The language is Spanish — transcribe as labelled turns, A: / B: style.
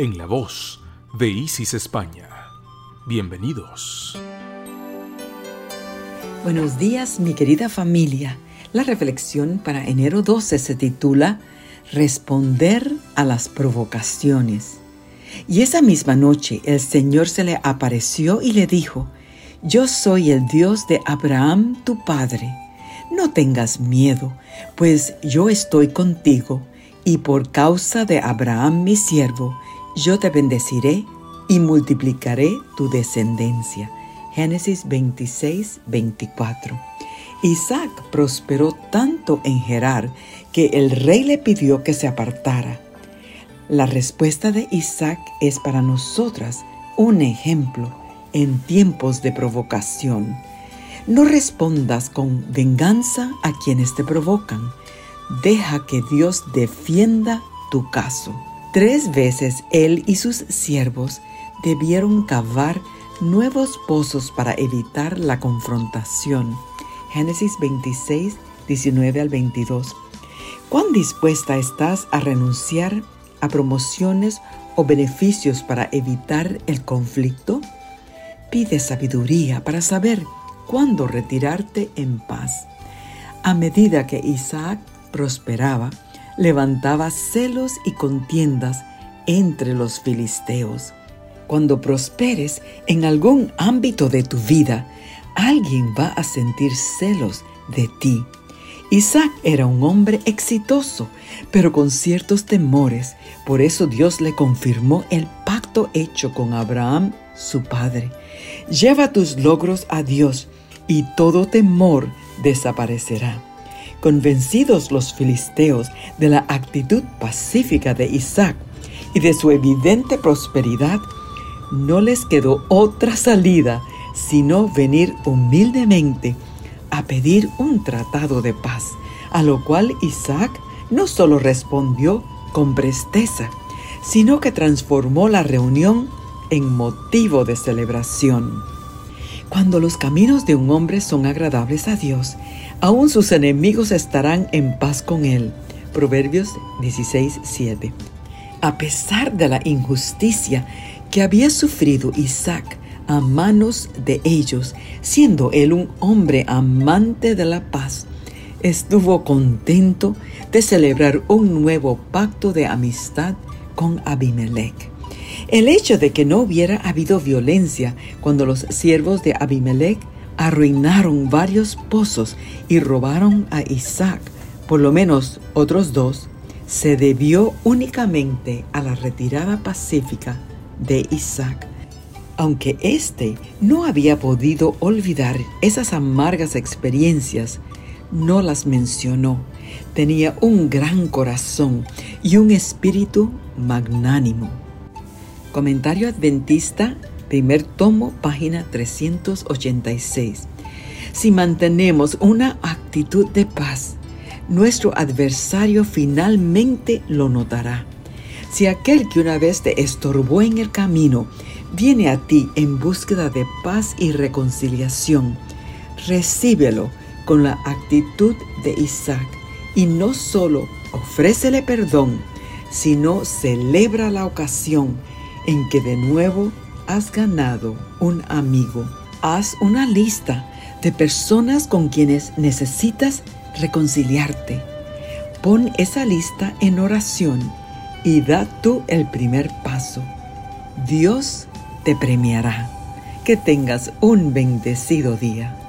A: en la voz de Isis España. Bienvenidos.
B: Buenos días, mi querida familia. La reflexión para enero 12 se titula Responder a las provocaciones. Y esa misma noche el Señor se le apareció y le dijo, Yo soy el Dios de Abraham tu padre. No tengas miedo, pues yo estoy contigo, y por causa de Abraham mi siervo, yo te bendeciré y multiplicaré tu descendencia. Génesis 26, 24. Isaac prosperó tanto en Gerar que el rey le pidió que se apartara. La respuesta de Isaac es para nosotras un ejemplo en tiempos de provocación. No respondas con venganza a quienes te provocan. Deja que Dios defienda tu caso. Tres veces él y sus siervos debieron cavar nuevos pozos para evitar la confrontación. Génesis 26, 19 al 22. ¿Cuán dispuesta estás a renunciar a promociones o beneficios para evitar el conflicto? Pide sabiduría para saber cuándo retirarte en paz. A medida que Isaac prosperaba, levantaba celos y contiendas entre los filisteos. Cuando prosperes en algún ámbito de tu vida, alguien va a sentir celos de ti. Isaac era un hombre exitoso, pero con ciertos temores. Por eso Dios le confirmó el pacto hecho con Abraham, su padre. Lleva tus logros a Dios y todo temor desaparecerá. Convencidos los filisteos de la actitud pacífica de Isaac y de su evidente prosperidad, no les quedó otra salida sino venir humildemente a pedir un tratado de paz, a lo cual Isaac no solo respondió con presteza, sino que transformó la reunión en motivo de celebración. Cuando los caminos de un hombre son agradables a Dios, aún sus enemigos estarán en paz con él. Proverbios 16, 7. A pesar de la injusticia que había sufrido Isaac a manos de ellos, siendo él un hombre amante de la paz, estuvo contento de celebrar un nuevo pacto de amistad con Abimelech. El hecho de que no hubiera habido violencia cuando los siervos de Abimelech arruinaron varios pozos y robaron a Isaac, por lo menos otros dos, se debió únicamente a la retirada pacífica de Isaac. Aunque éste no había podido olvidar esas amargas experiencias, no las mencionó. Tenía un gran corazón y un espíritu magnánimo. Comentario Adventista, primer tomo, página 386. Si mantenemos una actitud de paz, nuestro adversario finalmente lo notará. Si aquel que una vez te estorbó en el camino viene a ti en búsqueda de paz y reconciliación, recíbelo con la actitud de Isaac y no solo ofrécele perdón, sino celebra la ocasión en que de nuevo has ganado un amigo. Haz una lista de personas con quienes necesitas reconciliarte. Pon esa lista en oración y da tú el primer paso. Dios te premiará. Que tengas un bendecido día.